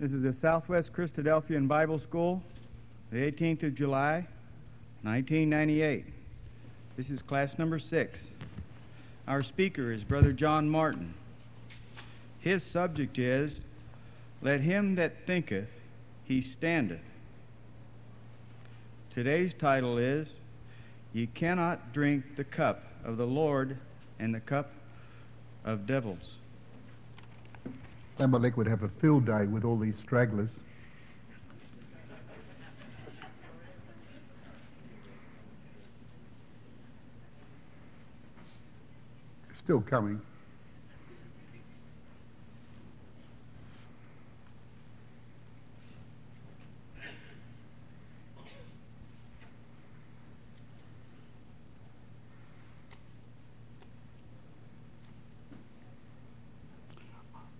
This is the Southwest Christadelphian Bible School, the 18th of July, 1998. This is class number six. Our speaker is Brother John Martin. His subject is, Let him that thinketh he standeth. Today's title is, Ye cannot drink the cup of the Lord and the cup of devils. Amalek would have a field day with all these stragglers. Still coming.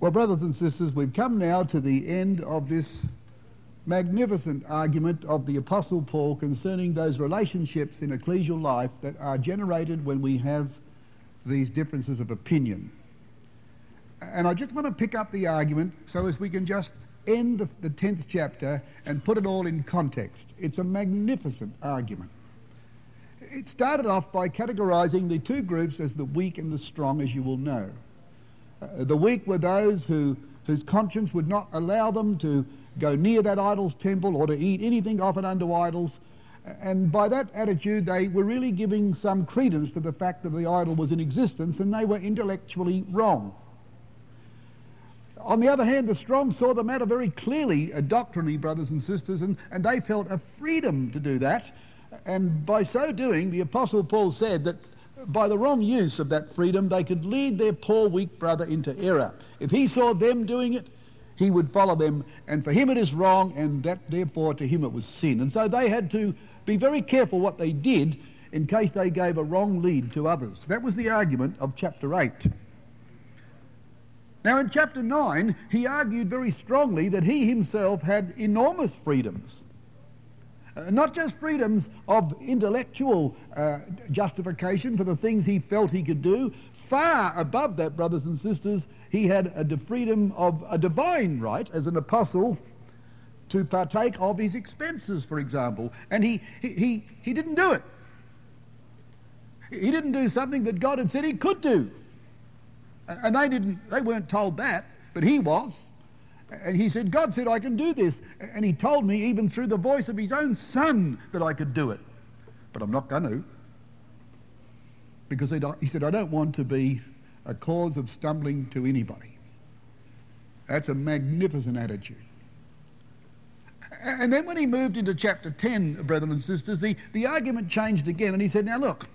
Well, brothers and sisters, we've come now to the end of this magnificent argument of the Apostle Paul concerning those relationships in ecclesial life that are generated when we have these differences of opinion. And I just want to pick up the argument so as we can just end the, the 10th chapter and put it all in context. It's a magnificent argument. It started off by categorizing the two groups as the weak and the strong, as you will know. Uh, the weak were those who, whose conscience would not allow them to go near that idol's temple or to eat anything offered unto idols. And by that attitude, they were really giving some credence to the fact that the idol was in existence and they were intellectually wrong. On the other hand, the strong saw the matter very clearly, uh, doctrinally, brothers and sisters, and, and they felt a freedom to do that. And by so doing, the Apostle Paul said that by the wrong use of that freedom, they could lead their poor, weak brother into error. If he saw them doing it, he would follow them, and for him it is wrong, and that therefore to him it was sin. And so they had to be very careful what they did in case they gave a wrong lead to others. That was the argument of chapter 8. Now, in chapter 9, he argued very strongly that he himself had enormous freedoms. Uh, not just freedoms of intellectual uh, justification for the things he felt he could do. Far above that, brothers and sisters, he had a freedom of a divine right as an apostle to partake of his expenses, for example. And he, he, he, he didn't do it. He didn't do something that God had said he could do. And they didn't, they weren't told that, but he was. And he said, God said I can do this. And he told me, even through the voice of his own son, that I could do it. But I'm not going to. Because he said, I don't want to be a cause of stumbling to anybody. That's a magnificent attitude. And then when he moved into chapter 10, brothers and sisters, the, the argument changed again. And he said, Now look,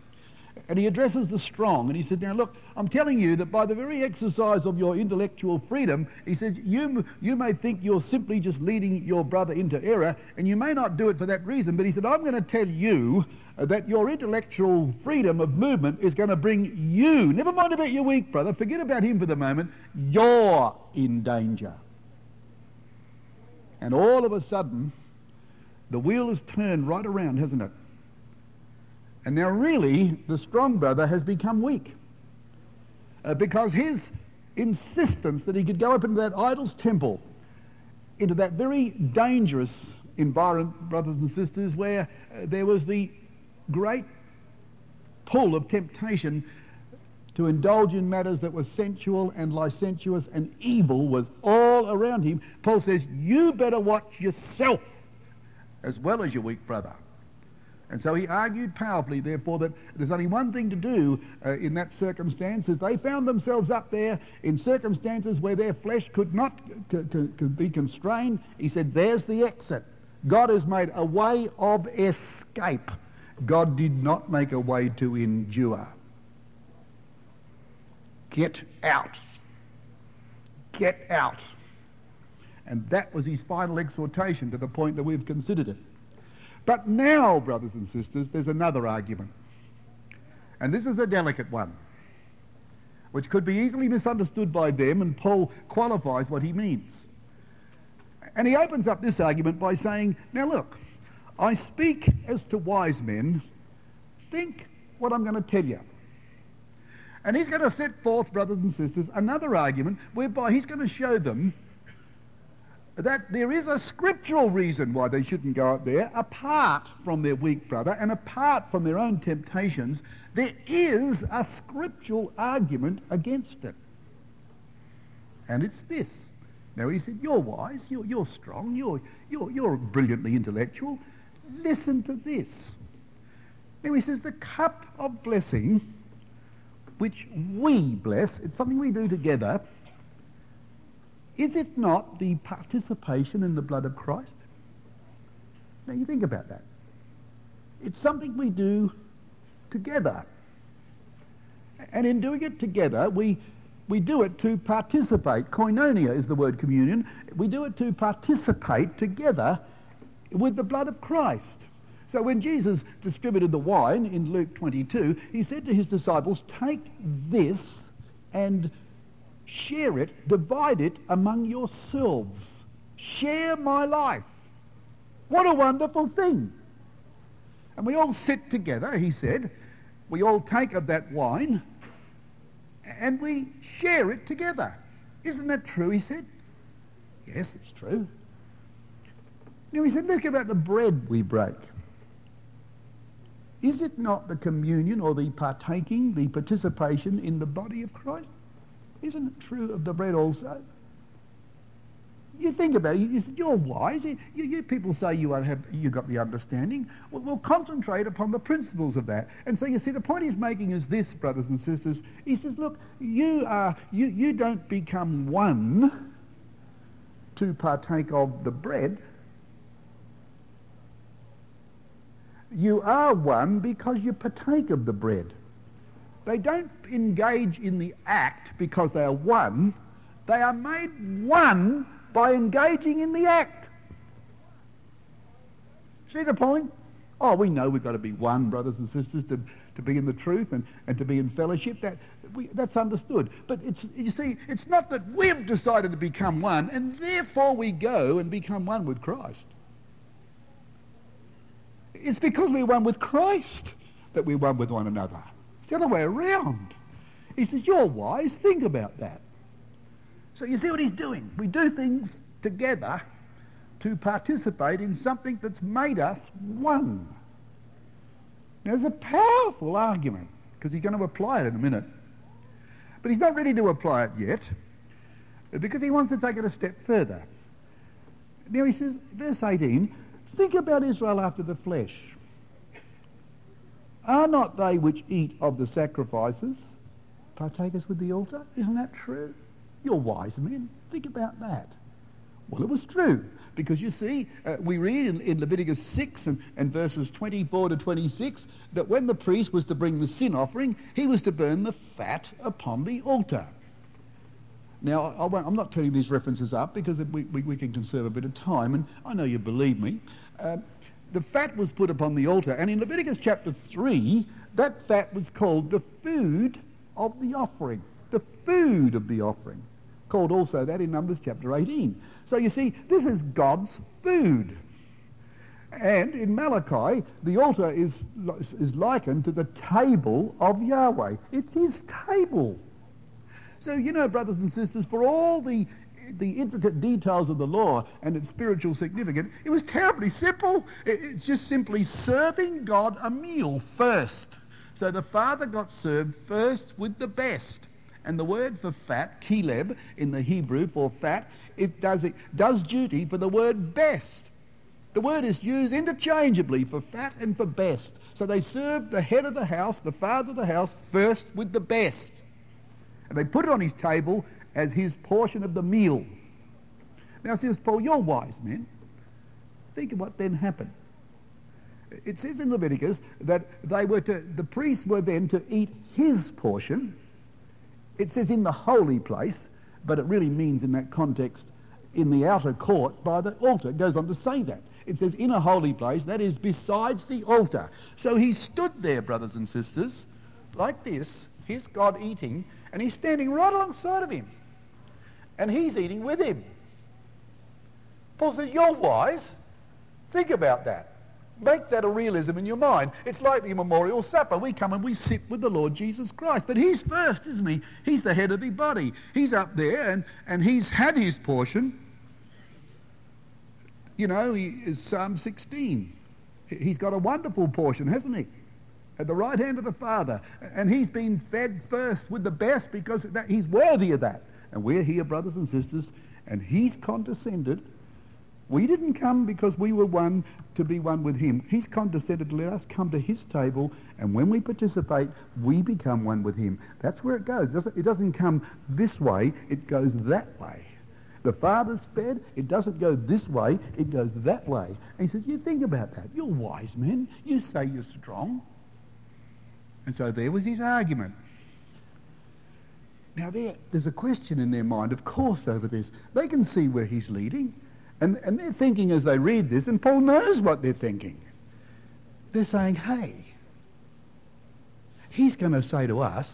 and he addresses the strong. And he said, Now look, I'm telling you that by the very exercise of your intellectual freedom, he says, you, you may think you're simply just leading your brother into error, and you may not do it for that reason. But he said, I'm going to tell you uh, that your intellectual freedom of movement is going to bring you, never mind about your weak brother, forget about him for the moment, you're in danger. And all of a sudden, the wheel has turned right around, hasn't it? And now, really, the strong brother has become weak uh, because his insistence that he could go up into that idol's temple, into that very dangerous environment, brothers and sisters, where uh, there was the great pull of temptation to indulge in matters that were sensual and licentious and evil was all around him. Paul says, You better watch yourself as well as your weak brother. And so he argued powerfully, therefore, that there's only one thing to do uh, in that circumstance they found themselves up there in circumstances where their flesh could not c- c- be constrained. He said, there's the exit. God has made a way of escape. God did not make a way to endure. Get out. Get out. And that was his final exhortation to the point that we've considered it. But now, brothers and sisters, there's another argument. And this is a delicate one, which could be easily misunderstood by them, and Paul qualifies what he means. And he opens up this argument by saying, Now look, I speak as to wise men. Think what I'm going to tell you. And he's going to set forth, brothers and sisters, another argument whereby he's going to show them that there is a scriptural reason why they shouldn't go up there, apart from their weak brother and apart from their own temptations. There is a scriptural argument against it. And it's this. Now he said, You're wise, you're, you're strong, you're, you're, you're brilliantly intellectual. Listen to this. Now he says, The cup of blessing, which we bless, it's something we do together is it not the participation in the blood of Christ? Now you think about that. It's something we do together. And in doing it together, we, we do it to participate. Koinonia is the word communion. We do it to participate together with the blood of Christ. So when Jesus distributed the wine in Luke 22, he said to his disciples, Take this and Share it, divide it among yourselves. Share my life. What a wonderful thing. And we all sit together, he said. We all take of that wine and we share it together. Isn't that true, he said? Yes, it's true. Now he said, look about the bread we break. Is it not the communion or the partaking, the participation in the body of Christ? Isn't it true of the bread also? You think about it. You, you're wise. You, you, people say you have you got the understanding. Well, we'll concentrate upon the principles of that. And so you see, the point he's making is this, brothers and sisters. He says, look, you are you you don't become one to partake of the bread. You are one because you partake of the bread. They don't engage in the act because they are one. They are made one by engaging in the act. See the point? Oh, we know we've got to be one, brothers and sisters, to, to be in the truth and, and to be in fellowship. That, we, that's understood. But it's, you see, it's not that we've decided to become one and therefore we go and become one with Christ. It's because we're one with Christ that we're one with one another. It's the other way around. He says, You're wise, think about that. So you see what he's doing? We do things together to participate in something that's made us one. Now, there's a powerful argument because he's going to apply it in a minute. But he's not ready to apply it yet because he wants to take it a step further. Now he says, verse 18, think about Israel after the flesh. Are not they which eat of the sacrifices partakers with the altar? Isn't that true? You're wise men. Think about that. Well, it was true. Because you see, uh, we read in, in Leviticus 6 and, and, verses 24 to 26 that when the priest was to bring the sin offering, he was to burn the fat upon the altar. Now, I am not turning these references up because we, we, we, can conserve a bit of time, and I know you believe me. Uh, the fat was put upon the altar. And in Leviticus chapter 3, that fat was called the food of the offering. The food of the offering. Called also that in Numbers chapter 18. So you see, this is God's food. And in Malachi, the altar is, is likened to the table of Yahweh. It's his table. So, you know, brothers and sisters, for all the the intricate details of the law and its spiritual significance, it was terribly simple. It's just simply serving God a meal first. So the father got served first with the best. And the word for fat, cheleb, in the Hebrew for fat, it does, it does duty for the word best. The word is used interchangeably for fat and for best. So they served the head of the house, the father of the house, first with the best. And they put it on his table as his portion of the meal. Now says Paul, you're wise men. Think of what then happened. It says in Leviticus that they were to, the priests were then to eat his portion. It says in the holy place, but it really means in that context in the outer court by the altar. It goes on to say that. It says in a holy place, that is besides the altar. So he stood there, brothers and sisters, like this. his God eating, and he's standing right alongside of him and he's eating with him. Paul says, You're wise. Think about that. Make that a realism in your mind. It's like the memorial supper. We come and we sit with the Lord Jesus Christ. But he's first, isn't he? He's the head of the body. He's up there and, and he's had his portion. You know, he is Psalm 16. He's got a wonderful portion, hasn't he? At the right hand of the Father. And he's been fed first with the best because that, he's worthy of that. And we're here, brothers and sisters, and he's condescended. We didn't come because we were one to be one with him. He's condescended to let us come to his table, and when we participate, we become one with him. That's where it goes. It doesn't come this way, it goes that way. The Father's fed, it doesn't go this way, it goes that way. And he says, You think about that. You're wise men. You say you're strong. And so there was his argument. Now, there's a question in their mind, of course, over this. They can see where he's leading. And, and they're thinking as they read this, and Paul knows what they're thinking. They're saying, hey, he's going to say to us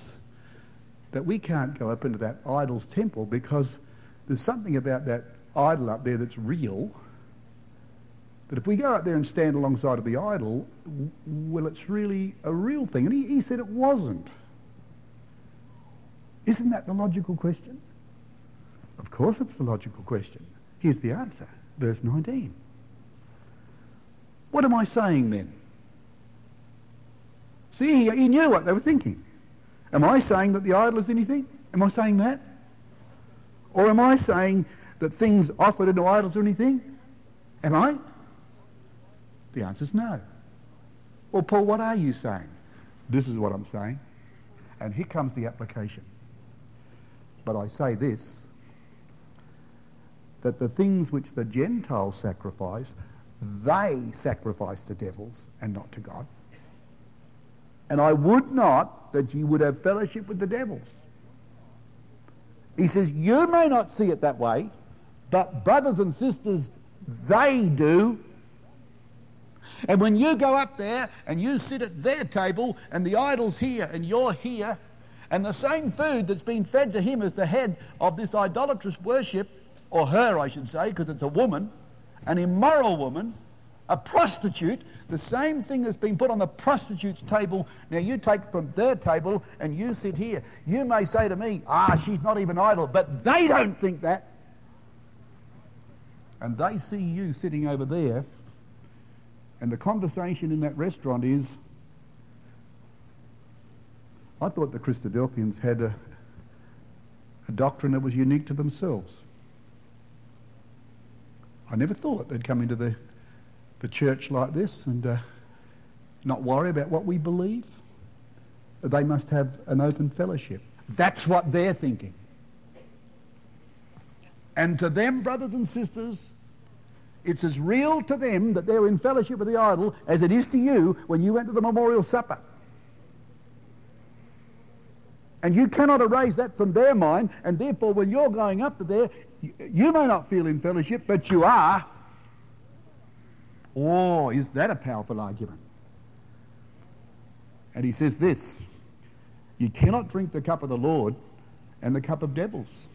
that we can't go up into that idol's temple because there's something about that idol up there that's real. But if we go up there and stand alongside of the idol, well, it's really a real thing. And he, he said it wasn't. Isn't that the logical question? Of course it's the logical question. Here's the answer. Verse 19. What am I saying then? See, he, knew what they were thinking. Am I saying that the idol is anything? Am I saying that? Or am I saying that things offered into idols are anything? Am I? The answer is no. Well, Paul, what are you saying? This is what I'm saying. And here comes the application. But I say this, that the things which the Gentiles sacrifice, they sacrifice to devils and not to God. And I would not that ye would have fellowship with the devils. He says, you may not see it that way, but brothers and sisters, they do. And when you go up there and you sit at their table and the idol's here and you're here, and the same food that's been fed to him as the head of this idolatrous worship, or her, I should say, because it's a woman, an immoral woman, a prostitute, the same thing that's been put on the prostitute's table, now you take from their table and you sit here. You may say to me, ah, she's not even idol, but they don't think that. And they see you sitting over there, and the conversation in that restaurant is, I thought the Christadelphians had a, a doctrine that was unique to themselves. I never thought they'd come into the the church like this and uh, not worry about what we believe. They must have an open fellowship. That's what they're thinking. And to them, brothers and sisters, it's as real to them that they're in fellowship with the idol as it is to you when you went to the memorial supper. And you cannot erase that from their mind, and therefore when you're going up to there, you may not feel in fellowship, but you are Oh, is that a powerful argument? And he says this You cannot drink the cup of the Lord and the cup of devils.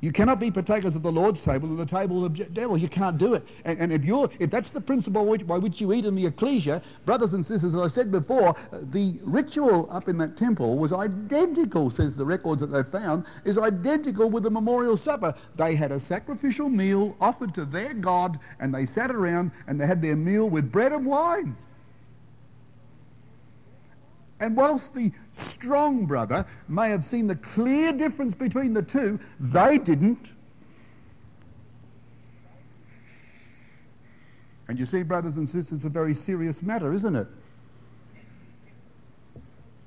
You cannot be partakers of the Lord's table and the table of the devil. You can't do it. And, and if, you're, if that's the principle which, by which you eat in the ecclesia, brothers and sisters, as I said before, uh, the ritual up in that temple was identical, says the records that they've found, is identical with the memorial supper. They had a sacrificial meal offered to their God, and they sat around and they had their meal with bread and wine. And whilst the strong brother may have seen the clear difference between the two, they didn't. And you see, brothers and sisters, it's a very serious matter, isn't it?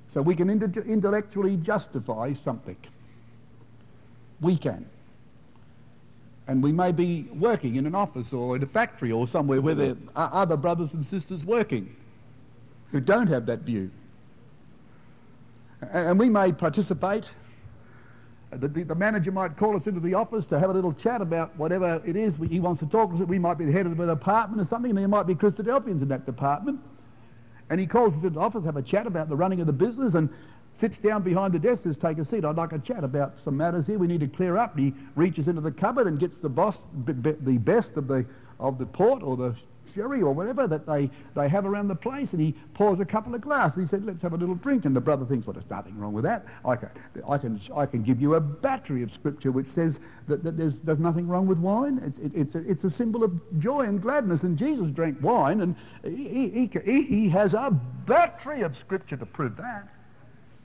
So we can intellectually justify something. We can. And we may be working in an office or in a factory or somewhere where there are other brothers and sisters working who don't have that view. And we may participate. The, the, the, manager might call us into the office to have a little chat about whatever it is he wants to talk to. We might be the head of the department or something, and there might be Christadelphians in that department. And he calls us into the office, have a chat about the running of the business, and sits down behind the desk, says, take a seat. I'd like a chat about some matters here we need to clear up. And he reaches into the cupboard and gets the, boss, the best of the, of the port or the sherry or whatever that they, they have around the place, and he pours a couple of glasses. He said, let's have a little drink. And the brother thinks, well, there's nothing wrong with that. I can, I can, I can give you a battery of scripture which says that, that there's, there's nothing wrong with wine. It's, it, it's, a, it's a symbol of joy and gladness, and Jesus drank wine, and he, he, he has a battery of scripture to prove that.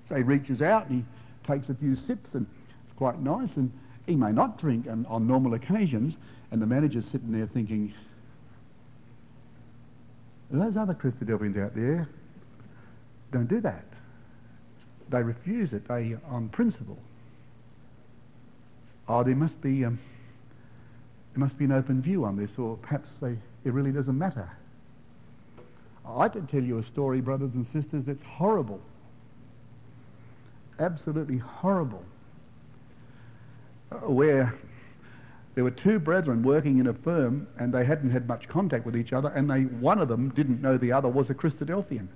So he reaches out and he takes a few sips, and it's quite nice, and he may not drink on, on normal occasions, and the manager's sitting there thinking, those other Christadelphians out there don't do that. They refuse it. They on principle. Oh, there must be um, there must be an open view on this, or perhaps they, it really doesn't matter. I can tell you a story, brothers and sisters, that's horrible. Absolutely horrible. Uh, where there were two brethren working in a firm and they hadn't had much contact with each other and they, one of them didn't know the other was a Christadelphian.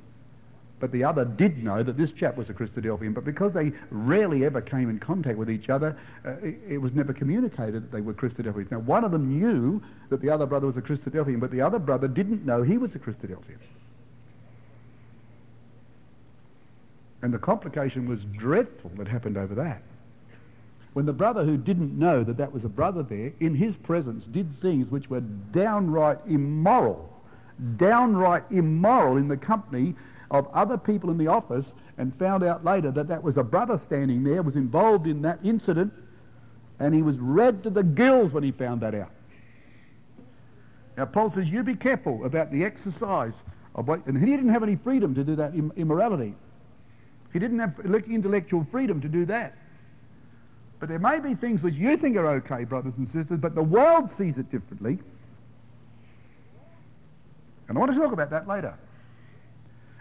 But the other did know that this chap was a Christadelphian. But because they rarely ever came in contact with each other, uh, it, it, was never communicated that they were Christadelphians. Now, one of them knew that the other brother was a Christadelphian, but the other brother didn't know he was a Christadelphian. And the complication was dreadful that happened over that when the brother who didn't know that that was a brother there, in his presence, did things which were downright immoral, downright immoral in the company of other people in the office, and found out later that that was a brother standing there, was involved in that incident, and he was red to the gills when he found that out. Now, Paul says, you be careful about the exercise of what, and he didn't have any freedom to do that immorality. He didn't have intellectual freedom to do that. But there may be things which you think are okay, brothers and sisters, but the world sees it differently. And I want to talk about that later.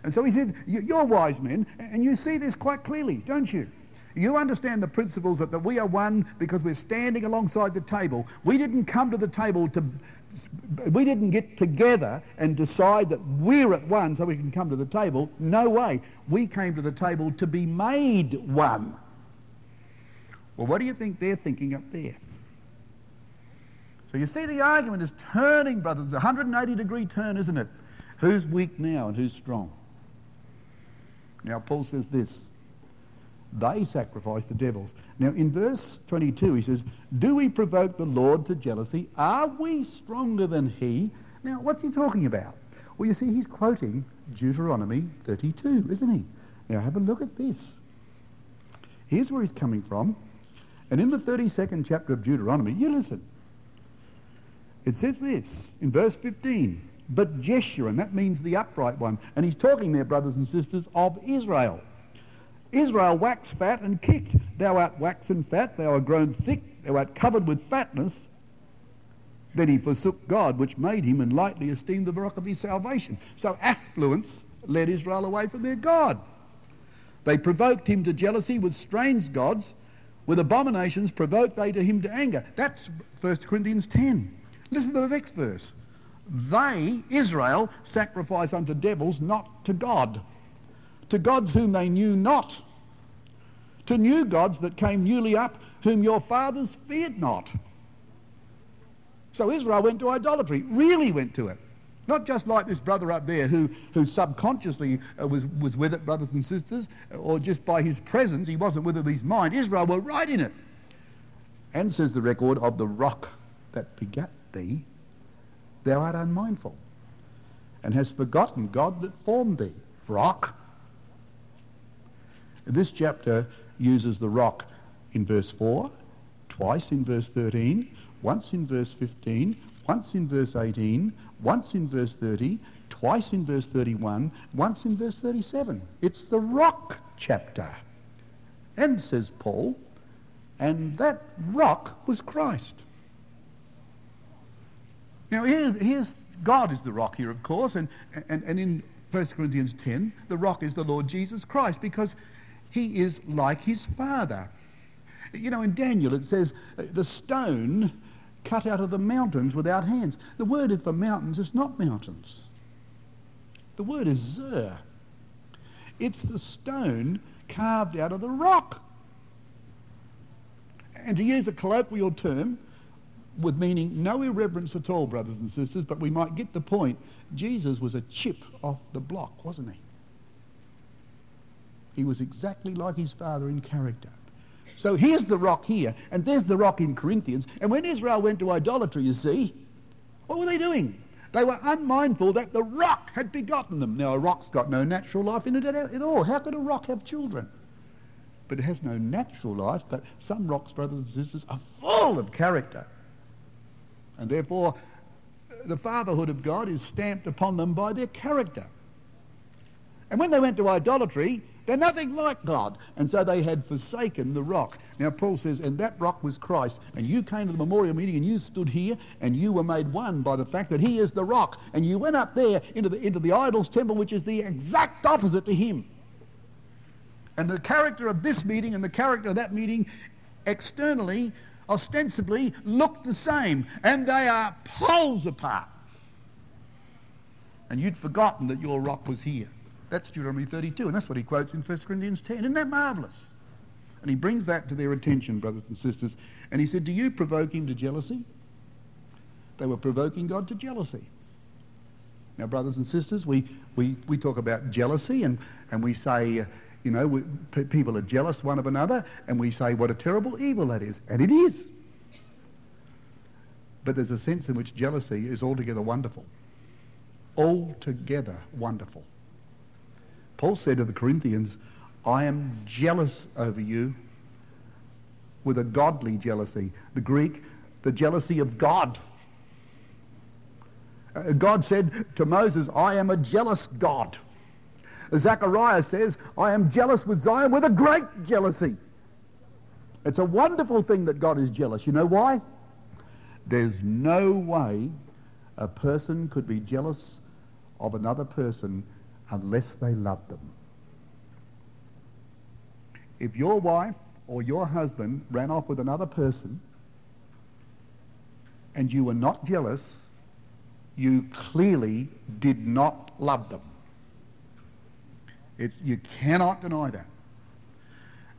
And so he said, You're wise men, and you see this quite clearly, don't you? You understand the principles that, that we are one because we're standing alongside the table. We didn't come to the table to, we didn't get together and decide that we're at one so we can come to the table. No way. We came to the table to be made one. Well, what do you think they're thinking up there? So you see the argument is turning, brothers. It's a 180 degree turn, isn't it? Who's weak now and who's strong? Now, Paul says this. They sacrifice the devils. Now, in verse 22, he says, Do we provoke the Lord to jealousy? Are we stronger than he? Now, what's he talking about? Well, you see, he's quoting Deuteronomy 32, isn't he? Now, have a look at this. Here's where he's coming from. And in the 32nd chapter of Deuteronomy, you listen. It says this in verse 15, but Jeshurun, that means the upright one. And he's talking there, brothers and sisters, of Israel. Israel waxed fat and kicked. Thou art waxen fat, thou art grown thick, thou art covered with fatness. Then he forsook God, which made him, and lightly esteemed the rock of his salvation. So affluence led Israel away from their God. They provoked him to jealousy with strange gods with abominations provoke they to him to anger. That's 1 Corinthians 10. Listen to the next verse. They, Israel, sacrifice unto devils, not to God. To gods whom they knew not. To new gods that came newly up, whom your fathers feared not. So Israel went to idolatry, really went to it. Not just like this brother up there who, who subconsciously uh, was, was with it, brothers and sisters, or just by his presence, he wasn't with it his mind. Israel were right in it. And says the record of the rock that begat thee, thou art unmindful, and hast forgotten God that formed thee. Rock. This chapter uses the rock in verse 4, twice in verse 13, once in verse 15, once in verse 18, once in verse 30, twice in verse 31, once in verse 37. It's the rock chapter. And, says Paul, and that rock was Christ. Now, here, here's God is the rock here, of course, and, and, and in 1 Corinthians 10, the rock is the Lord Jesus Christ because he is like his Father. You know, in Daniel it says the stone cut out of the mountains without hands. The word for mountains is not mountains. The word is zer. It's the stone carved out of the rock. And to use a colloquial term, with meaning no irreverence at all, brothers and sisters, but we might get the point. Jesus was a chip off the block, wasn't he? He was exactly like his father in character. So here's the rock here, and there's the rock in Corinthians. And when Israel went to idolatry, you see, what were they doing? They were unmindful that the rock had begotten them. Now, a rock's got no natural life in it at all. How could a rock have children? But it has no natural life, but some rocks, brothers and sisters, are full of character. And therefore, the fatherhood of God is stamped upon them by their character. And when they went to idolatry, they're nothing like God. And so they had forsaken the rock. Now, Paul says, and that rock was Christ. And you came to the memorial meeting and you stood here and you were made one by the fact that he is the rock. And you went up there into the, into the idol's temple, which is the exact opposite to him. And the character of this meeting and the character of that meeting externally, ostensibly, look the same. And they are poles apart. And you'd forgotten that your rock was here. That's Deuteronomy 32, and that's what he quotes in 1 Corinthians 10. Isn't that marvellous? And he brings that to their attention, brothers and sisters. And he said, Do you provoke him to jealousy? They were provoking God to jealousy. Now, brothers and sisters, we, we, we talk about jealousy and, and we say, uh, you know, we, p- people are jealous one of another and we say what a terrible evil that is. And it is. But there's a sense in which jealousy is altogether wonderful. Altogether wonderful. Paul said to the Corinthians, I am jealous over you with a godly jealousy. The Greek, the jealousy of God. Uh, God said to Moses, I am a jealous God. Zechariah says, I am jealous with Zion with a great jealousy. It's a wonderful thing that God is jealous. You know why? There's no way a person could be jealous of another person unless they love them. If your wife or your husband ran off with another person and you were not jealous, you clearly did not love them. It's, you cannot deny that.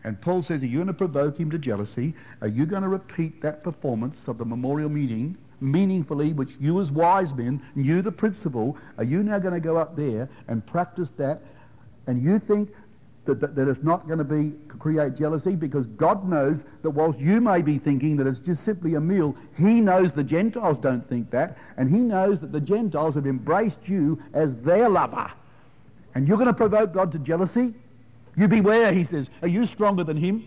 And Paul says, are you going to provoke him to jealousy? Are you going to repeat that performance of the memorial meeting meaningfully, which you as wise men knew the principle, are you now going to go up there and practice that? And you think that, that, that it's not going to be create jealousy because God knows that whilst you may be thinking that it's just simply a meal, he knows the Gentiles don't think that, and he knows that the Gentiles have embraced you as their lover. And you're going to provoke God to jealousy? You beware, he says. Are you stronger than him?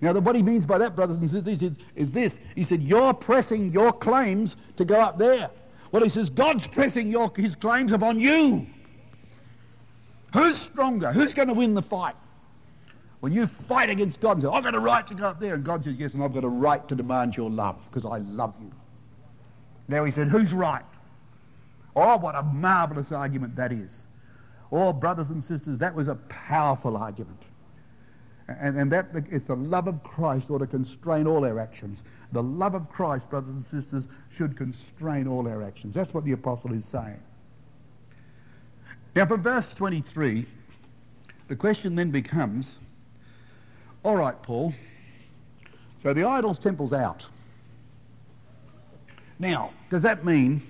Now, what he means by that, brothers and sisters, is, is this. He said, you're pressing your claims to go up there. Well, he says, God's pressing your, his claims upon you. Who's stronger? Who's going to win the fight? When you fight against God and say, I've got a right to go up there, and God says, yes, and I've got a right to demand your love because I love you. Now he said, who's right? Oh, what a marvelous argument that is. Oh, brothers and sisters, that was a powerful argument. And, and that it's the love of Christ ought to constrain all our actions. The love of Christ, brothers and sisters, should constrain all our actions. That's what the apostle is saying. Now, for verse 23, the question then becomes, all right, Paul, so the idol's temple's out. Now, does that mean,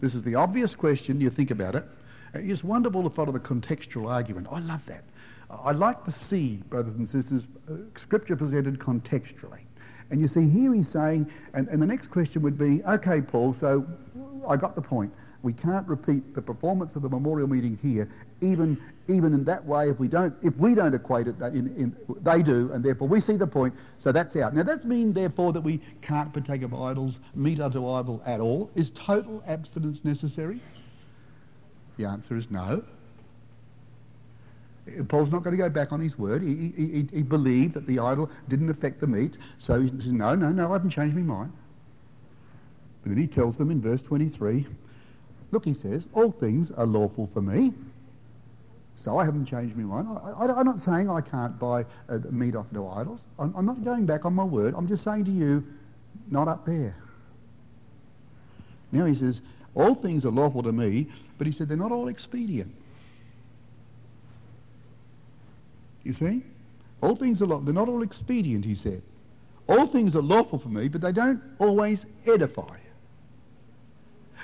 this is the obvious question, you think about it, it's wonderful to follow the contextual argument. I love that. I like to see, brothers and sisters, uh, Scripture presented contextually. And you see, here he's saying, and, and the next question would be, okay, Paul, so I got the point. We can't repeat the performance of the memorial meeting here, even, even in that way. If we don't, if we don't equate it, in, in, they do, and therefore we see the point. So that's out. Now, that mean, therefore, that we can't partake of idols, meat unto idol at all? Is total abstinence necessary? The answer is no. Paul's not going to go back on his word. He, he, he, believed that the idol didn't affect the meat. So he says, no, no, no, I haven't changed my mind. But then he tells them in verse 23, look, he says, all things are lawful for me. So I haven't changed my mind. I, am not saying I can't buy uh, meat off the idols. I'm, I'm not going back on my word. I'm just saying to you, not up there. Now he says, all things are lawful to me, but he said they're not all expedient. You see? All things are, lawful. they're not all expedient, he said. All things are lawful for me, but they don't always edify.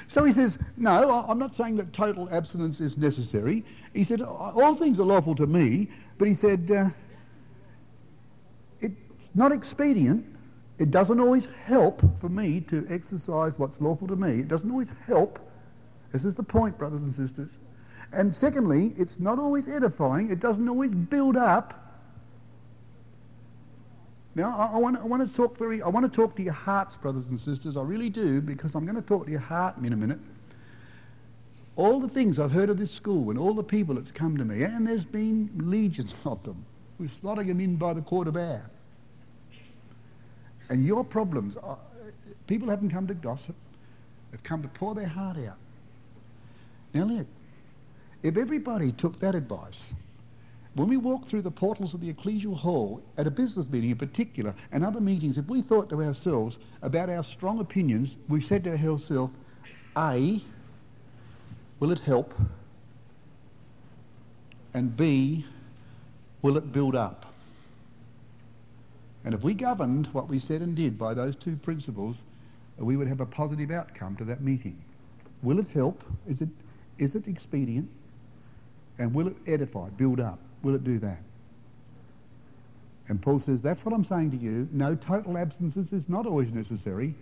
So he says, no, I'm not saying that total abstinence is necessary. He said, all things are lawful to me, but he said, uh, it's not expedient. It doesn't always help for me to exercise what's lawful to me. It doesn't always help. This is the point, brothers and sisters. And secondly, it's not always edifying. It doesn't always build up. Now, I, I, want, I want to talk very, I want to talk to your hearts, brothers and sisters. I really do, because I'm going to talk to your heart in a minute. All the things I've heard of this school and all the people that's come to me, and there's been legions of them. We're slotting them in by the quarter bar. And your problems, are, people haven't come to gossip. They've come to pour their heart out. Now look, if everybody took that advice, when we walk through the portals of the ecclesial hall, at a business meeting in particular, and other meetings, if we thought to ourselves about our strong opinions, we said to ourselves, A, will it help? And B, will it build up? And if we governed what we said and did by those two principles, we would have a positive outcome to that meeting. Will it help? Is it, is it expedient? And will it edify, build up? Will it do that? And Paul says, that's what I'm saying to you. No, total absences is not always necessary,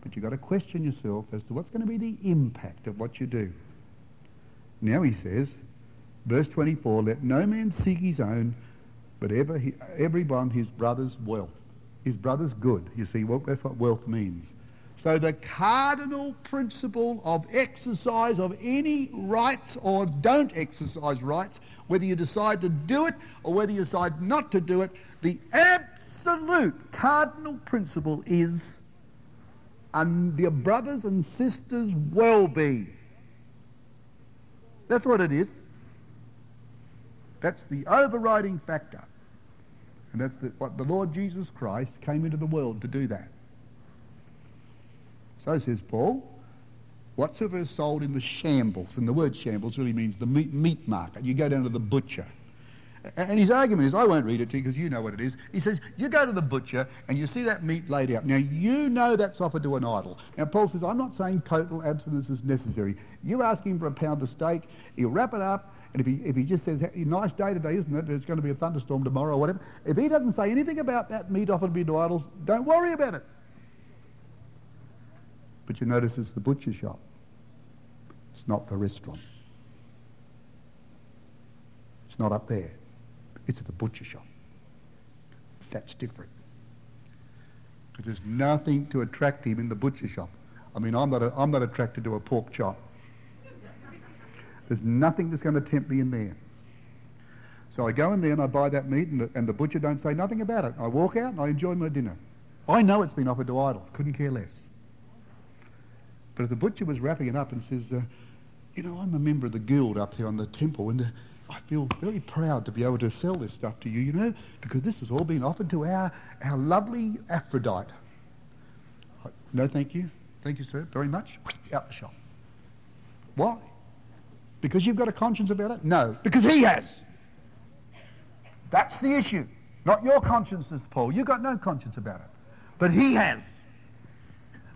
but you've got to question yourself as to what's going to be the impact of what you do. Now he says, verse 24, let no man seek his own, but ever he, everyone his brother's wealth. His brother's good. You see, well, that's what wealth means. So the cardinal principle of exercise of any rights or don't exercise rights, whether you decide to do it or whether you decide not to do it, the absolute cardinal principle is and your brothers and sisters' well-being. That's what it is. That's the overriding factor. And that's the, what the Lord Jesus Christ came into the world to do that. So says Paul, whatsoever sold in the shambles, and the word shambles really means the meat, meat market. You go down to the butcher. And his argument is, I won't read it to you because you know what it is. He says, you go to the butcher and you see that meat laid out. Now, you know that's offered to an idol. Now, Paul says, I'm not saying total abstinence is necessary. You ask him for a pound of steak, he'll wrap it up, and if he, if he just says, nice day today, isn't it? There's going to be a thunderstorm tomorrow or whatever. If he doesn't say anything about that meat offered to be to idols, don't worry about it. But you notice it's the butcher shop. It's not the restaurant. It's not up there. It's at the butcher shop. That's different. Because there's nothing to attract him in the butcher shop. I mean, I'm not, a, I'm not attracted to a pork chop. There's nothing that's going to tempt me in there. So I go in there and I buy that meat and the, and the butcher don't say nothing about it. I walk out and I enjoy my dinner. I know it's been offered to idol. Couldn't care less. But the butcher was wrapping it up and says, uh, you know, I'm a member of the guild up here on the temple, and uh, I feel very proud to be able to sell this stuff to you, you know, because this has all been offered to our, our lovely Aphrodite. I, no, thank you. Thank you, sir, very much. Out the shop. Why? Because you've got a conscience about it? No, because he has. That's the issue. Not your conscience, Paul. You've got no conscience about it. But he has.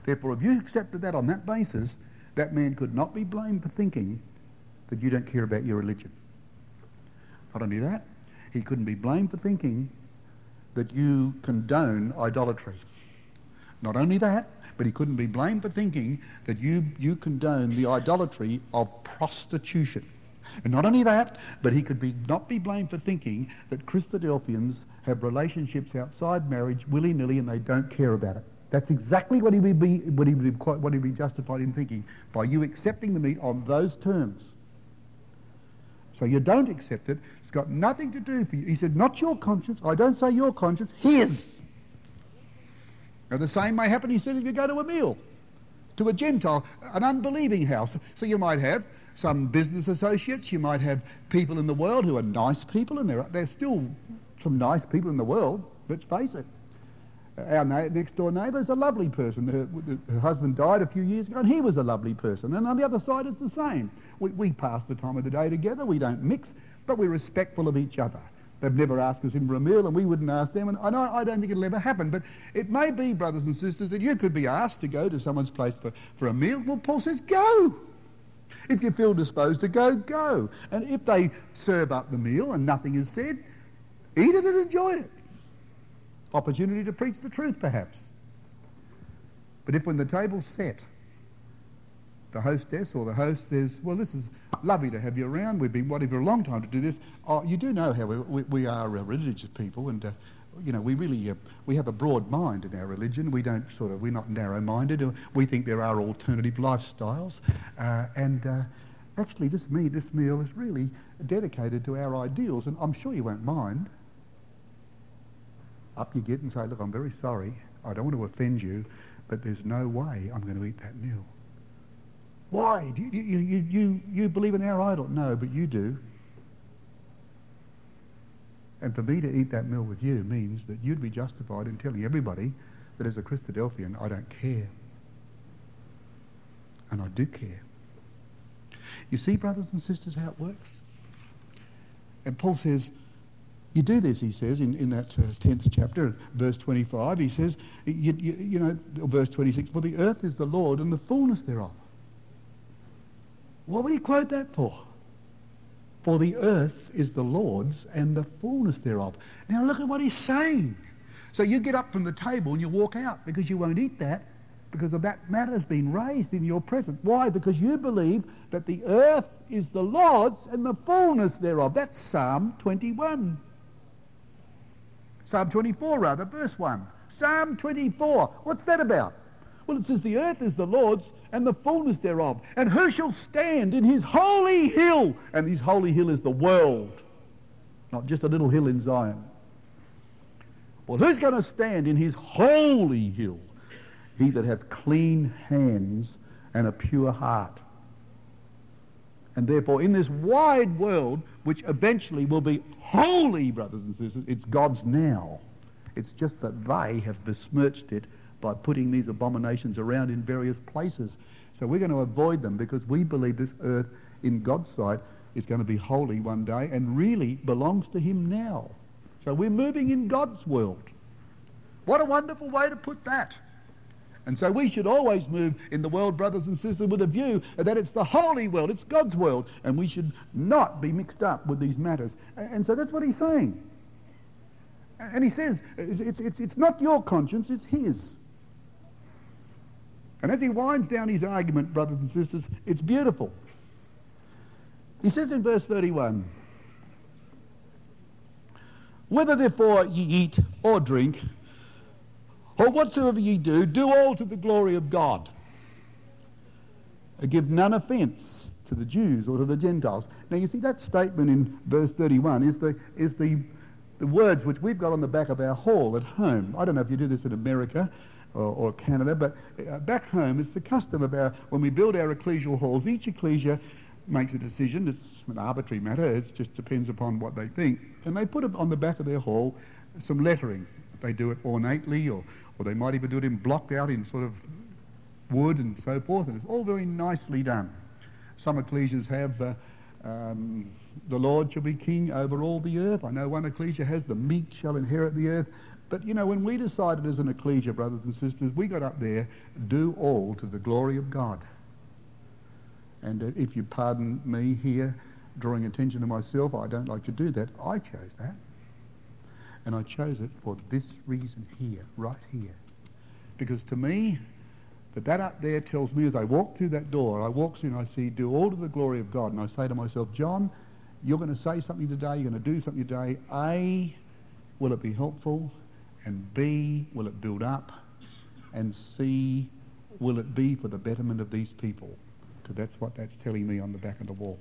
Therefore, if you accepted that on that basis, that man could not be blamed for thinking that you don't care about your religion. Not only that, he couldn't be blamed for thinking that you condone idolatry. Not only that, but he couldn't be blamed for thinking that you, you condone the idolatry of prostitution. And not only that, but he could be, not be blamed for thinking that Christadelphians have relationships outside marriage willy-nilly and they don't care about it. That's exactly what he would be, what he would be, what he'd be justified in thinking by you accepting the meat on those terms. So you don't accept it. It's got nothing to do for you. He said, not your conscience. I don't say your conscience, his. Now the same may happen, he said, if you go to a meal, to a Gentile, an unbelieving house. So you might have some business associates, you might have people in the world who are nice people, and there are, there's still some nice people in the world, let's face it Uh, our next door neighbour is a lovely person. Her, her, husband died a few years ago and he was a lovely person. And on the other side it's the same. We, we pass the time of the day together, we don't mix, but we're respectful of each other. They've never asked us in for a meal, and we wouldn't ask them. And I, I don't think it'll ever happen. But it may be, brothers and sisters, that you could be asked to go to someone's place for, for a meal. Well, Paul says, go. If you feel disposed to go, go. And if they serve up the meal and nothing is said, eat it and enjoy it. Opportunity to preach the truth, perhaps. But if when the table's set, the hostess or the host says, well, this is lovely to have you around. We've been waiting for a long time to do this. Oh, you do know how we, we, we are religious people and, uh, you know, we really, uh, we have a broad mind in our religion. We don't sort of, we're not narrow-minded. We think there are alternative lifestyles. Uh, and uh, actually this, me, this meal is really dedicated to our ideals. And I'm sure you won't mind. Up you get and say, look, I'm very sorry. I don't want to offend you, but there's no way I'm going to eat that meal. Why? Do you, you, you, you, you believe in our idol? No, but you do. And for me to eat that meal with you means that you'd be justified in telling everybody that as a Christadelphian, I don't care. And I do care. You see, brothers and sisters, how it works? And Paul says, you do this, he says, in, in that uh, 10th chapter, verse 25. He says, you, you, you know, verse 26, for the earth is the Lord and the fullness thereof. What would he quote that for? For the earth is the Lord's and the fullness thereof. Now look at what he's saying. So you get up from the table and you walk out because you won't eat that because of that matter has been raised in your presence. Why? Because you believe that the earth is the Lord's and the fullness thereof. That's Psalm 21. Psalm 24 rather, verse 1. Psalm 24. What's that about? Well, it says the earth is the Lord's and the fullness thereof. And who shall stand in his holy hill? And his holy hill is the world, not just a little hill in Zion. Well, who's going to stand in his holy hill? He that hath clean hands and a pure heart. And therefore, in this wide world, which eventually will be holy, brothers and sisters, it's God's now. It's just that they have besmirched it by putting these abominations around in various places. So we're going to avoid them because we believe this earth in God's sight is going to be holy one day and really belongs to him now. So we're moving in God's world. What a wonderful way to put that. And so we should always move in the world, brothers and sisters, with a view that it's the holy world, it's God's world, and we should not be mixed up with these matters. And so that's what he's saying. And he says, it's, it's, it's not your conscience, it's his. And as he winds down his argument, brothers and sisters, it's beautiful. He says in verse 31, Whether therefore ye eat or drink, or whatsoever ye do, do all to the glory of God. Give none offence to the Jews or to the Gentiles. Now you see that statement in verse 31 is the, is the, the words which we've got on the back of our hall at home. I don't know if you do this in America, or, or Canada, but uh, back home it's the custom of our, when we build our ecclesial halls, each ecclesia makes a decision. It's an arbitrary matter. It just depends upon what they think. And they put on the back of their hall some lettering. They do it ornately, or, or they might even do it in blocked out in sort of wood and so forth. And it's all very nicely done. Some ecclesias have uh, um, the Lord shall be king over all the earth. I know one ecclesia has the meek shall inherit the earth. But, you know, when we decided as an ecclesia, brothers and sisters, we got up there, do all to the glory of God. And uh, if you pardon me here, drawing attention to myself, I don't like to do that. I chose that. And I chose it for this reason here, right here. Because to me, that that up there tells me as I walk through that door, I walk through and I see, do all to the glory of God. And I say to myself, John, you're going to say something today, you're going to do something today. A, will it be helpful? And B, will it build up? And C, will it be for the betterment of these people? Because that's what that's telling me on the back of the wall.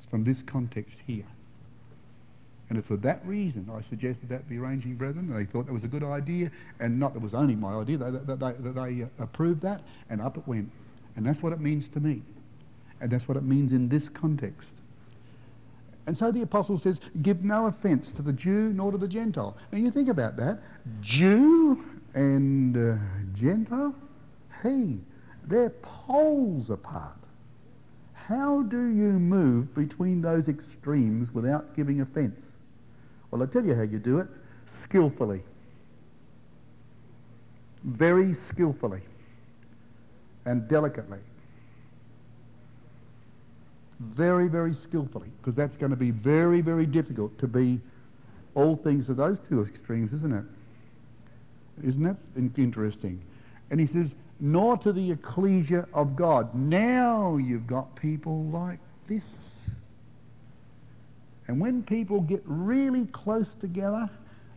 It's from this context here. And for that reason, I suggested that the arranging brethren, they thought that was a good idea, and not that it was only my idea, that they, they, they, approved that, and up it went. And that's what it means to me. And that's what it means in this context. And so the apostle says, give no offence to the Jew nor to the Gentile. Now you think about that. Jew and uh, Gentile, hey, they're poles apart. How do you move between those extremes without giving offence? Well, I tell you how you do it skillfully. Very skillfully and delicately. Very, very skillfully, because that's going to be very, very difficult to be all things to those two extremes, isn't it? Isn't that interesting? And he says, nor to the ecclesia of God. Now you've got people like this. And when people get really close together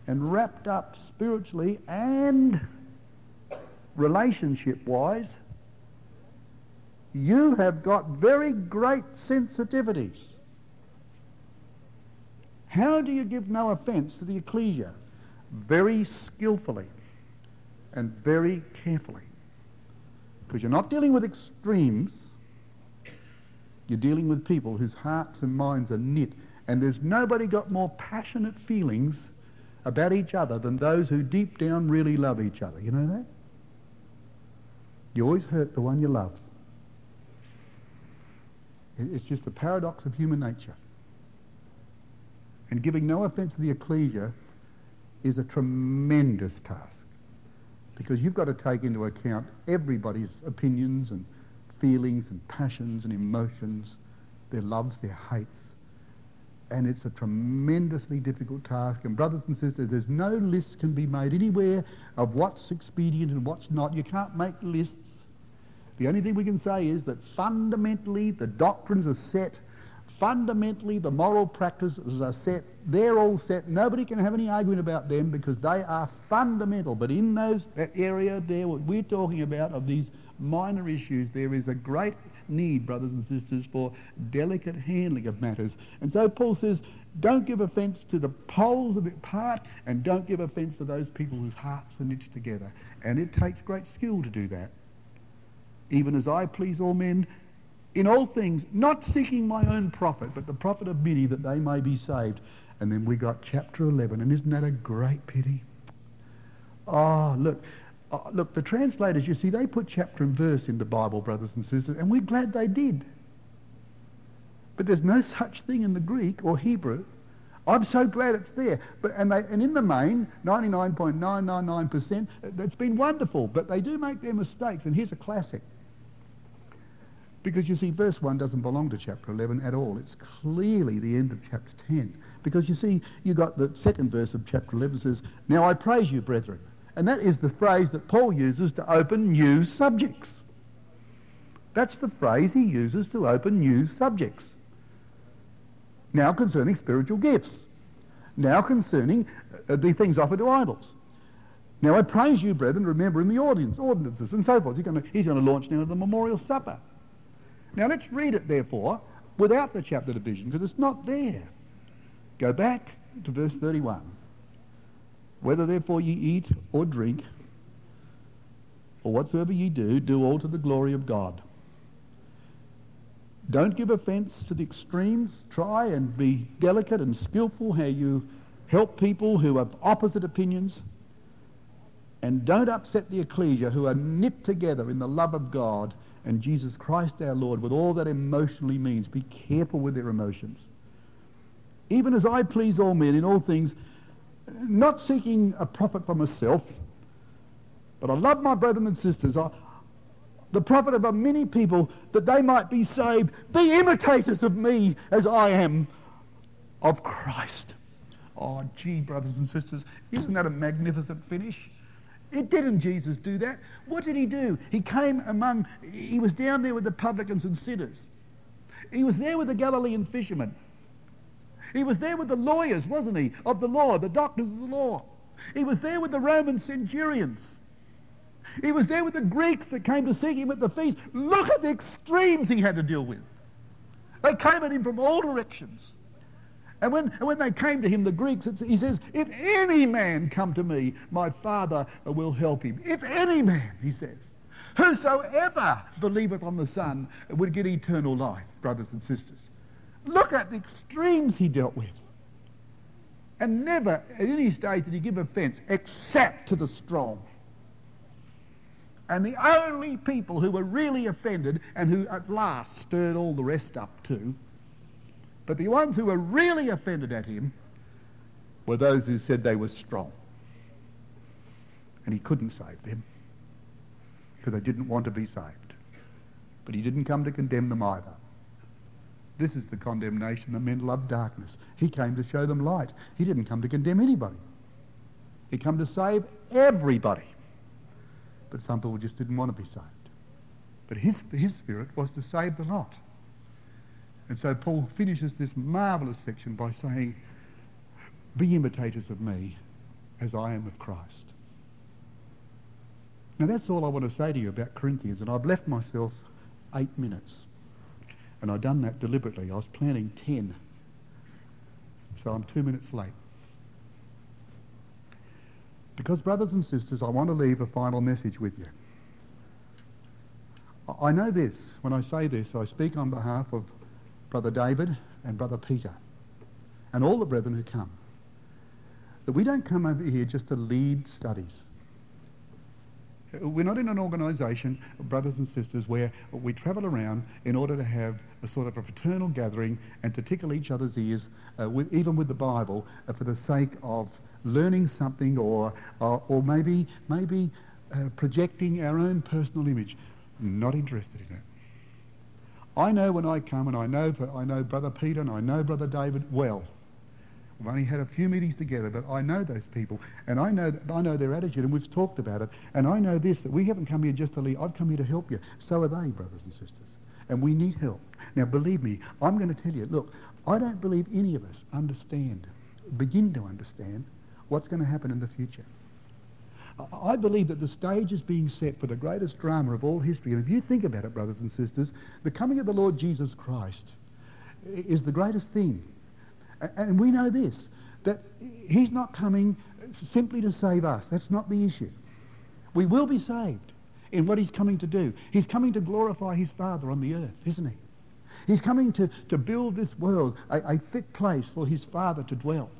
and wrapped up spiritually and relationship-wise, you have got very great sensitivities. How do you give no offence to the ecclesia? Very skillfully and very carefully. Because you're not dealing with extremes. You're dealing with people whose hearts and minds are knit. And there's nobody got more passionate feelings about each other than those who deep down really love each other. You know that? You always hurt the one you love. It's just a paradox of human nature. And giving no offence to the ecclesia is a tremendous task because you've got to take into account everybody's opinions and feelings and passions and emotions, their loves, their hates. And it's a tremendously difficult task. And brothers and sisters, there's no list can be made anywhere of what's expedient and what's not. You can't make lists. The only thing we can say is that fundamentally the doctrines are set fundamentally the moral practices are set. They're all set. Nobody can have any argument about them because they are fundamental. But in those that area there, what we're talking about of these minor issues, there is a great need, brothers and sisters, for delicate handling of matters. And so Paul says, don't give offence to the poles of it part, and don't give offence to those people whose hearts are knit together. And it takes great skill to do that. Even as I please all men, in all things, not seeking my own profit, but the profit of many that they may be saved. And then we got chapter 11, and isn't that a great pity? Oh, look. Oh, look, the translators, you see, they put chapter and verse in the Bible, brothers and sisters, and we're glad they did. But there's no such thing in the Greek or Hebrew. I'm so glad it's there. But, and, they, and in the main, 99.999%, it's been wonderful. But they do make their mistakes, and here's a classic. Because you see, verse 1 doesn't belong to chapter 11 at all. It's clearly the end of chapter 10. Because you see, you got the second verse of chapter 11 says, Now I praise you, brethren. And that is the phrase that Paul uses to open new subjects. That's the phrase he uses to open new subjects. Now concerning spiritual gifts. Now concerning uh, the things offered to idols. Now I praise you, brethren, remember in the audience, ordinances and so forth. He's going to launch now the memorial supper. Now let's read it, therefore, without the chapter division, because it's not there. Go back to verse 31. Whether therefore ye eat or drink, or whatsoever ye do, do all to the glory of God. Don't give offence to the extremes. Try and be delicate and skillful how you help people who have opposite opinions. And don't upset the ecclesia who are knit together in the love of God and Jesus Christ our Lord with all that emotionally means. Be careful with their emotions. Even as I please all men in all things, not seeking a profit for myself, but I love my brethren and sisters. I, the profit of many people that they might be saved. Be imitators of me as I am of Christ. Oh, gee, brothers and sisters, isn't that a magnificent finish? It didn't Jesus do that. What did he do? He came among, he was down there with the publicans and sinners. He was there with the Galilean fishermen. He was there with the lawyers, wasn't he, of the law, the doctors of the law. He was there with the Roman centurions. He was there with the Greeks that came to seek him at the feast. Look at the extremes he had to deal with. They came at him from all directions. And when, when they came to him, the Greeks, he says, if any man come to me, my Father will help him. If any man, he says, whosoever believeth on the Son would get eternal life, brothers and sisters. Look at the extremes he dealt with. And never at any stage did he give offence except to the strong. And the only people who were really offended and who at last stirred all the rest up too but the ones who were really offended at him were those who said they were strong. And he couldn't save them because they didn't want to be saved. But he didn't come to condemn them either. This is the condemnation that men love darkness. He came to show them light. He didn't come to condemn anybody. He came to save everybody. But some people just didn't want to be saved. But his, his spirit was to save the lot. And so Paul finishes this marvellous section by saying, Be imitators of me as I am of Christ. Now that's all I want to say to you about Corinthians, and I've left myself eight minutes. And I've done that deliberately. I was planning ten. So I'm two minutes late. Because, brothers and sisters, I want to leave a final message with you. I know this. When I say this, I speak on behalf of Brother David and Brother Peter and all the brethren who come. That we don't come over here just to lead studies. We're not in an organisation, brothers and sisters, where we travel around in order to have a sort of a fraternal gathering and to tickle each other's ears, uh, with, even with the Bible, uh, for the sake of learning something or, or, or maybe, maybe uh, projecting our own personal image. Not interested in it. I know when I come, and I know, I know Brother Peter and I know Brother David well. We've only had a few meetings together, but I know those people, and I know I know their attitude, and we've talked about it. And I know this that we haven't come here just to lead. I've come here to help you. So are they, brothers and sisters, and we need help. Now, believe me, I'm going to tell you. Look, I don't believe any of us understand, begin to understand, what's going to happen in the future. I believe that the stage is being set for the greatest drama of all history. And if you think about it, brothers and sisters, the coming of the Lord Jesus Christ is the greatest thing. And we know this, that he's not coming simply to save us. That's not the issue. We will be saved in what he's coming to do. He's coming to glorify his Father on the earth, isn't he? He's coming to, to build this world a, a fit place for his Father to dwell.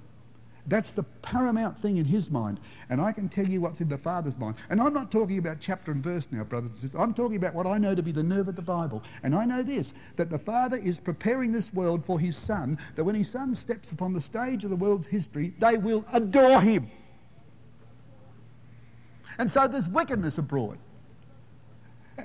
That's the paramount thing in his mind. And I can tell you what's in the Father's mind. And I'm not talking about chapter and verse now, brothers and sisters. I'm talking about what I know to be the nerve of the Bible. And I know this, that the Father is preparing this world for his Son, that when his Son steps upon the stage of the world's history, they will adore him. And so there's wickedness abroad.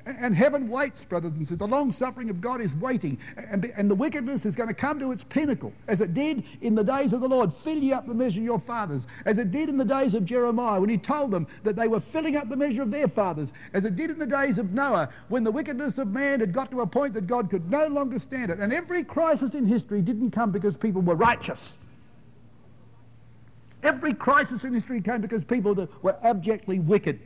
And heaven waits, brothers and sisters. The long suffering of God is waiting. And, and the wickedness is going to come to its pinnacle, as it did in the days of the Lord. Fill ye up the measure of your fathers. As it did in the days of Jeremiah, when he told them that they were filling up the measure of their fathers. As it did in the days of Noah, when the wickedness of man had got to a point that God could no longer stand it. And every crisis in history didn't come because people were righteous. Every crisis in history came because people were abjectly wicked.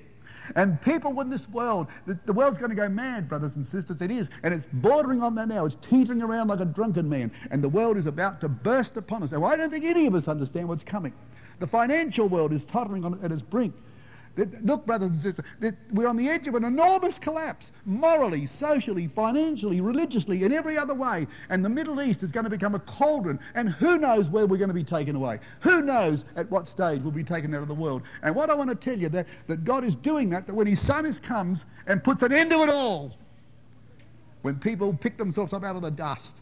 And people in this world, the, the world's going to go mad, brothers and sisters. It is. And it's bordering on that now. It's teetering around like a drunken man. And the world is about to burst upon us. Now, I don't think any of us understand what's coming. The financial world is tottering on, at its brink. Look, brothers and sisters, we're on the edge of an enormous collapse, morally, socially, financially, religiously, in every other way. And the Middle East is going to become a cauldron. And who knows where we're going to be taken away? Who knows at what stage we'll be taken out of the world? And what I want to tell you, that, that God is doing that, that when his Son is, comes and puts an end to it all, when people pick themselves up out of the dust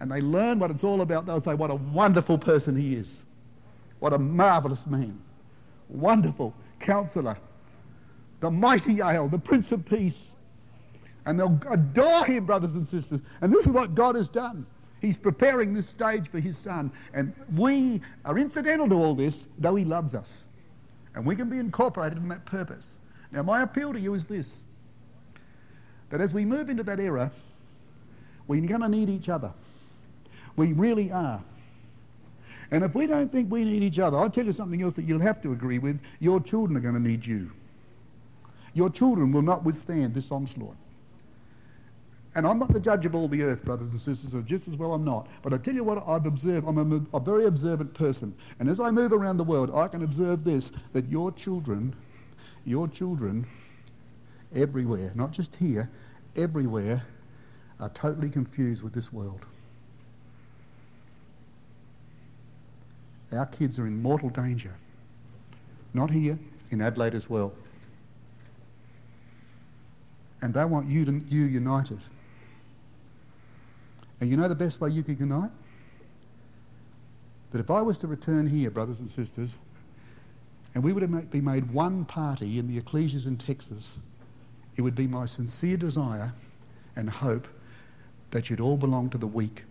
and they learn what it's all about, they'll say, what a wonderful person he is. What a marvelous man. Wonderful counselor, the mighty El, the Prince of Peace. And they'll adore him, brothers and sisters. And this is what God has done. He's preparing this stage for his son. And we are incidental to all this, though he loves us. And we can be incorporated in that purpose. Now, my appeal to you is this that as we move into that era, we're going to need each other. We really are. And if we don't think we need each other, I'll tell you something else that you'll have to agree with. Your children are going to need you. Your children will not withstand this onslaught. And I'm not the judge of all the earth, brothers and sisters, or just as well I'm not. But I tell you what I've observed. I'm a, a very observant person. And as I move around the world, I can observe this, that your children, your children, everywhere, not just here, everywhere, are totally confused with this world. Our kids are in mortal danger. Not here, in Adelaide as well. And they want you, to, you united. And you know the best way you can unite? that if I was to return here, brothers and sisters, and we to be made one party in the ecclesias in Texas, it would be my sincere desire and hope that you'd all belong to the weak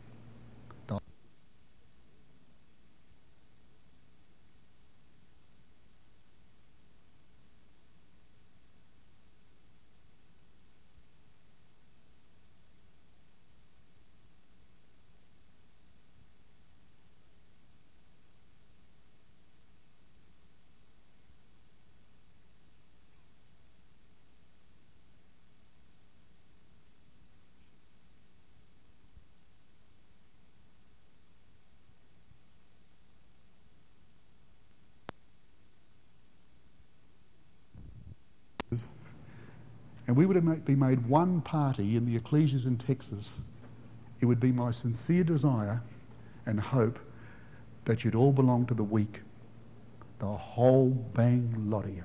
and we to be made one party in the ecclesias in Texas, it would be my sincere desire and hope that you'd all belong to the weak, the whole bang lot of you.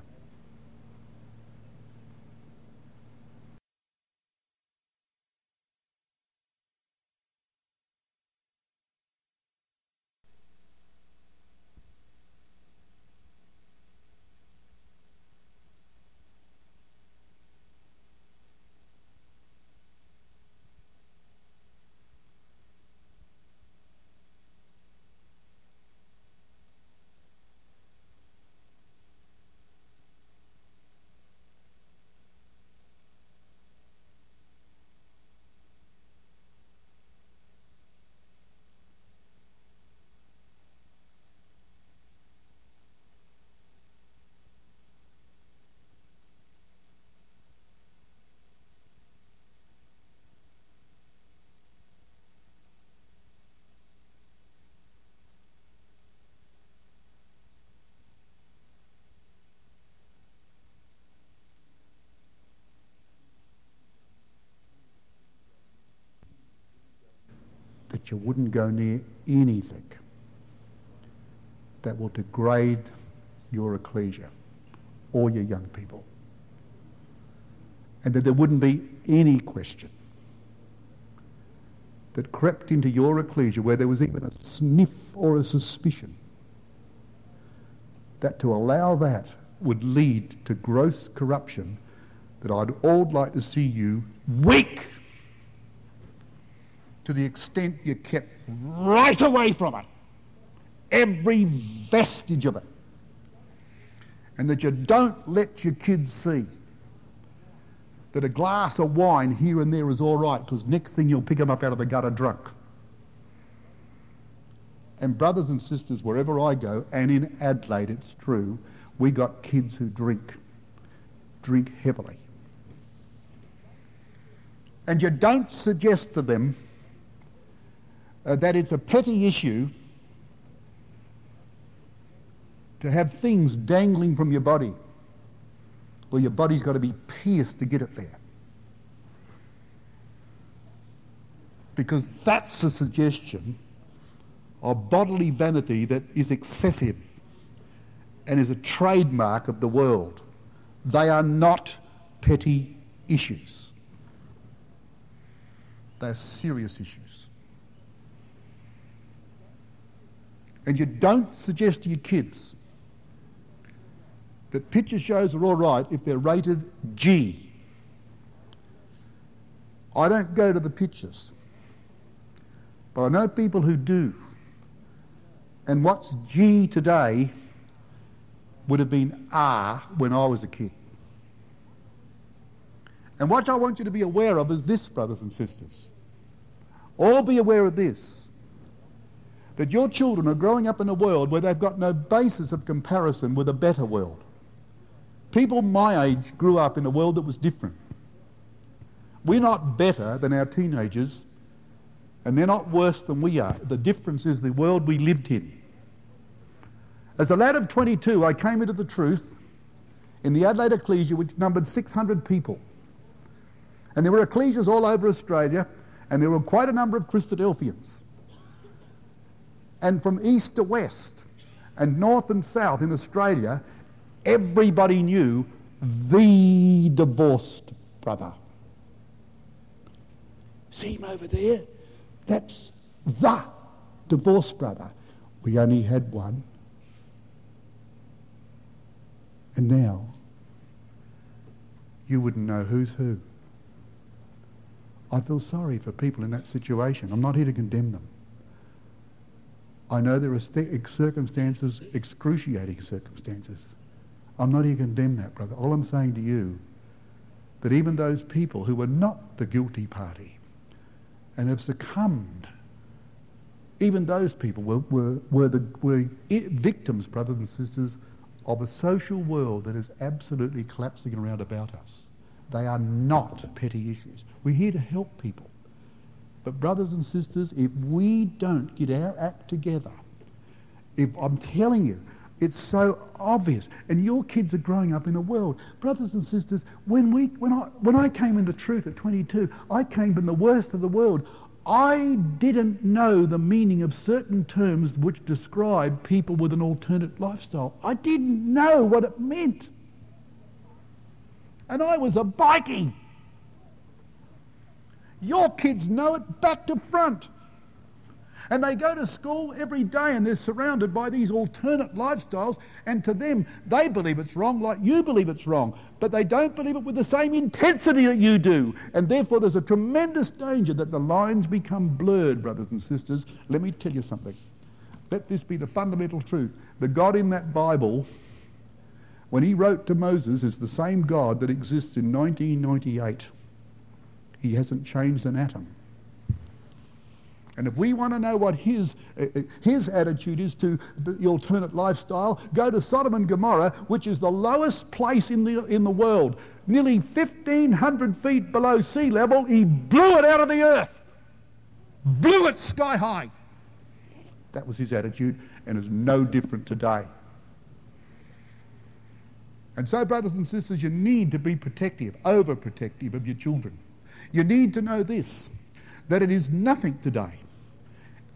That you wouldn't go near anything that will degrade your ecclesia or your young people. And that there wouldn't be any question that crept into your ecclesia where there was even a sniff or a suspicion that to allow that would lead to gross corruption that I'd all like to see you weak to the extent you kept right away from it, every vestige of it, and that you don't let your kids see that a glass of wine here and there is all right because next thing you'll pick them up out of the gutter drunk. And brothers and sisters, wherever I go, and in Adelaide it's true, we got kids who drink, drink heavily. And you don't suggest to them uh, that it's a petty issue to have things dangling from your body. Well, your body's got to be pierced to get it there. Because that's a suggestion of bodily vanity that is excessive and is a trademark of the world. They are not petty issues. They're serious issues. And you don't suggest to your kids that picture shows are all right if they're rated G. I don't go to the pictures, but I know people who do. And what's G today would have been R when I was a kid. And what I want you to be aware of is this, brothers and sisters. All be aware of this that your children are growing up in a world where they've got no basis of comparison with a better world. People my age grew up in a world that was different. We're not better than our teenagers, and they're not worse than we are. The difference is the world we lived in. As a lad of 22, I came into the truth in the Adelaide Ecclesia, which numbered 600 people. And there were ecclesias all over Australia, and there were quite a number of Christadelphians and from east to west and north and south in Australia, everybody knew the divorced brother. See him over there? That's the divorced brother. We only had one. And now, you wouldn't know who's who. I feel sorry for people in that situation. I'm not here to condemn them. I know there are circumstances, excruciating circumstances. I'm not here to condemn that, brother. All I'm saying to you, that even those people who were not the guilty party and have succumbed, even those people were, were, were, the, were victims, brothers and sisters, of a social world that is absolutely collapsing around about us. They are not petty issues. We're here to help people. But brothers and sisters, if we don't get our act together, if I'm telling you, it's so obvious. And your kids are growing up in a world. Brothers and sisters, when, we, when, I, when I came into truth at 22, I came in the worst of the world. I didn't know the meaning of certain terms which describe people with an alternate lifestyle. I didn't know what it meant. And I was a biking. Your kids know it back to front. And they go to school every day and they're surrounded by these alternate lifestyles. And to them, they believe it's wrong like you believe it's wrong. But they don't believe it with the same intensity that you do. And therefore, there's a tremendous danger that the lines become blurred, brothers and sisters. Let me tell you something. Let this be the fundamental truth. The God in that Bible, when he wrote to Moses, is the same God that exists in 1998. He hasn't changed an atom. And if we want to know what his, uh, uh, his attitude is to the alternate lifestyle, go to Sodom and Gomorrah, which is the lowest place in the, in the world. Nearly 1,500 feet below sea level, he blew it out of the earth. Blew it sky high. That was his attitude, and is no different today. And so, brothers and sisters, you need to be protective, overprotective of your children. You need to know this, that it is nothing today.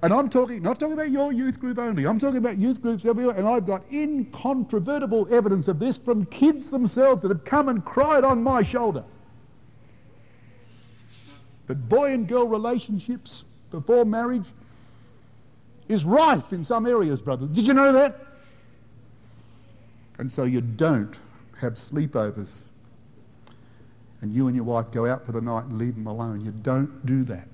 And I'm talking, not talking about your youth group only, I'm talking about youth groups everywhere, and I've got incontrovertible evidence of this from kids themselves that have come and cried on my shoulder. That boy and girl relationships before marriage is rife in some areas, brother. Did you know that? And so you don't have sleepovers and you and your wife go out for the night and leave them alone. You don't do that.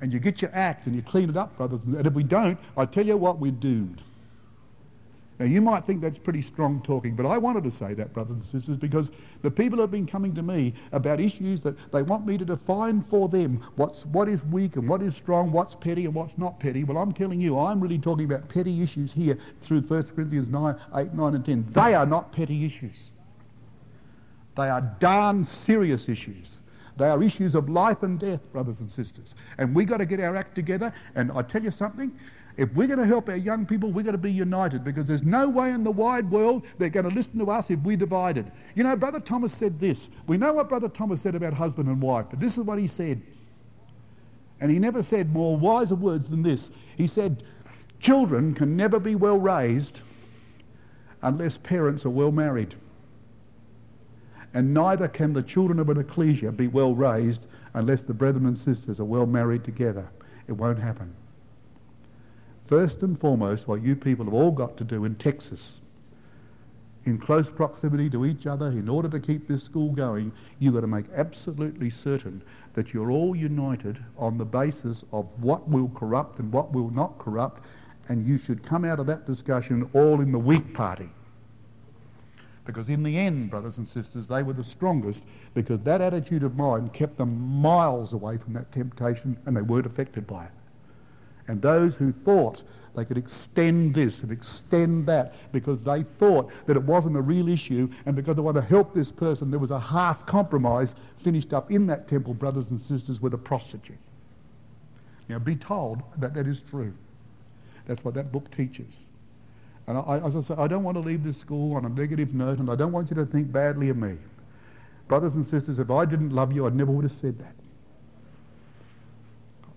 And you get your act and you clean it up, brothers. And if we don't, I tell you what, we're doomed. Now, you might think that's pretty strong talking, but I wanted to say that, brothers and sisters, because the people have been coming to me about issues that they want me to define for them what's, what is weak and what is strong, what's petty and what's not petty. Well, I'm telling you, I'm really talking about petty issues here through 1 Corinthians 9, 8, 9, and 10. They are not petty issues. They are darn serious issues. They are issues of life and death, brothers and sisters. And we've got to get our act together. And I tell you something, if we're going to help our young people, we've got to be united because there's no way in the wide world they're going to listen to us if we're divided. You know, Brother Thomas said this. We know what Brother Thomas said about husband and wife, but this is what he said. And he never said more wiser words than this. He said, children can never be well raised unless parents are well married and neither can the children of an ecclesia be well raised unless the brethren and sisters are well married together. It won't happen. First and foremost, what you people have all got to do in Texas, in close proximity to each other, in order to keep this school going, you've got to make absolutely certain that you're all united on the basis of what will corrupt and what will not corrupt, and you should come out of that discussion all in the weak party. Because in the end, brothers and sisters, they were the strongest because that attitude of mind kept them miles away from that temptation and they weren't affected by it. And those who thought they could extend this and extend that because they thought that it wasn't a real issue and because they want to help this person, there was a half compromise finished up in that temple, brothers and sisters, with a prostitute. Now, be told that that is true. That's what that book teaches. And I, as I say, I don't want to leave this school on a negative note, and I don't want you to think badly of me. Brothers and sisters, if I didn't love you, I never would have said that.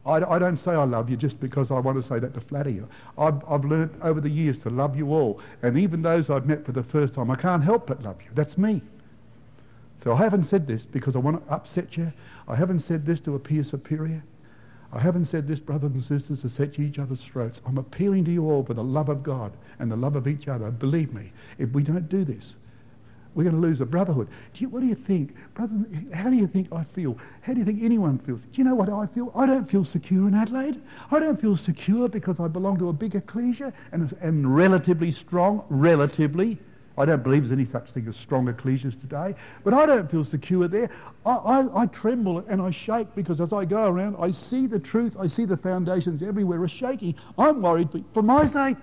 I, I, don't say I love you just because I want to say that to flatter you. I've, I've learnt over the years to love you all. And even those I've met for the first time, I can't help but love you. That's me. So I haven't said this because I want to upset you. I haven't said this to appear superior. I haven't said this, brothers and sisters, to set you each other's throats. I'm appealing to you all for the love of God and the love of each other. Believe me, if we don't do this, we're going to lose the brotherhood. Do you, what do you think? Brother, how do you think I feel? How do you think anyone feels? Do you know what I feel? I don't feel secure in Adelaide. I don't feel secure because I belong to a big ecclesia and am relatively strong, relatively. I don't believe there's any such thing as strong ecclesias today, but I don't feel secure there. I, I, I, tremble and I shake because as I go around, I see the truth, I see the foundations everywhere are shaking. I'm worried for, for my sake.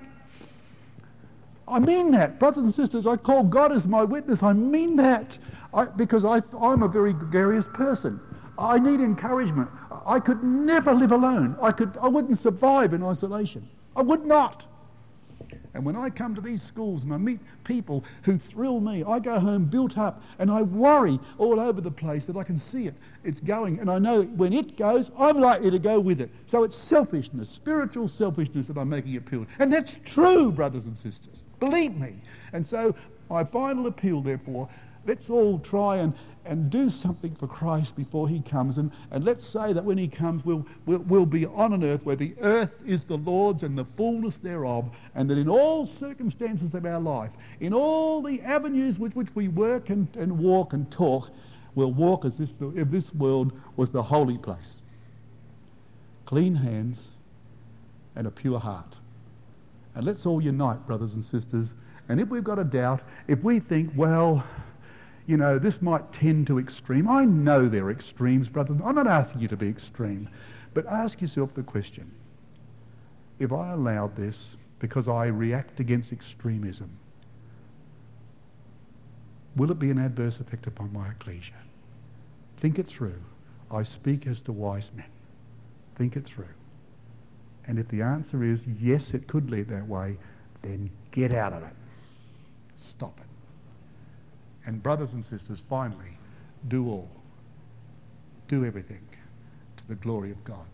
I mean that. Brothers and sisters, I call God as my witness. I mean that I, because I, I'm a very gregarious person. I need encouragement. I could never live alone. I, could, I wouldn't survive in isolation. I would not. And when I come to these schools and I meet people who thrill me, I go home built up and I worry all over the place that I can see it. It's going. And I know when it goes, I'm likely to go with it. So it's selfishness, spiritual selfishness that I'm making appeal. And that's true, brothers and sisters. Believe me. And so my final appeal, therefore, let's all try and, and do something for Christ before he comes. And, and let's say that when he comes, we'll, we'll, we'll be on an earth where the earth is the Lord's and the fullness thereof, and that in all circumstances of our life, in all the avenues with which we work and, and walk and talk, we'll walk as if, if this world was the holy place. Clean hands and a pure heart. And let's all unite, brothers and sisters. And if we've got a doubt, if we think, well, you know, this might tend to extreme. I know there are extremes, brothers. I'm not asking you to be extreme. But ask yourself the question. If I allowed this because I react against extremism, will it be an adverse effect upon my ecclesia? Think it through. I speak as to wise men. Think it through. And if the answer is yes, it could lead that way, then get out of it. Stop it. And brothers and sisters, finally, do all. Do everything to the glory of God.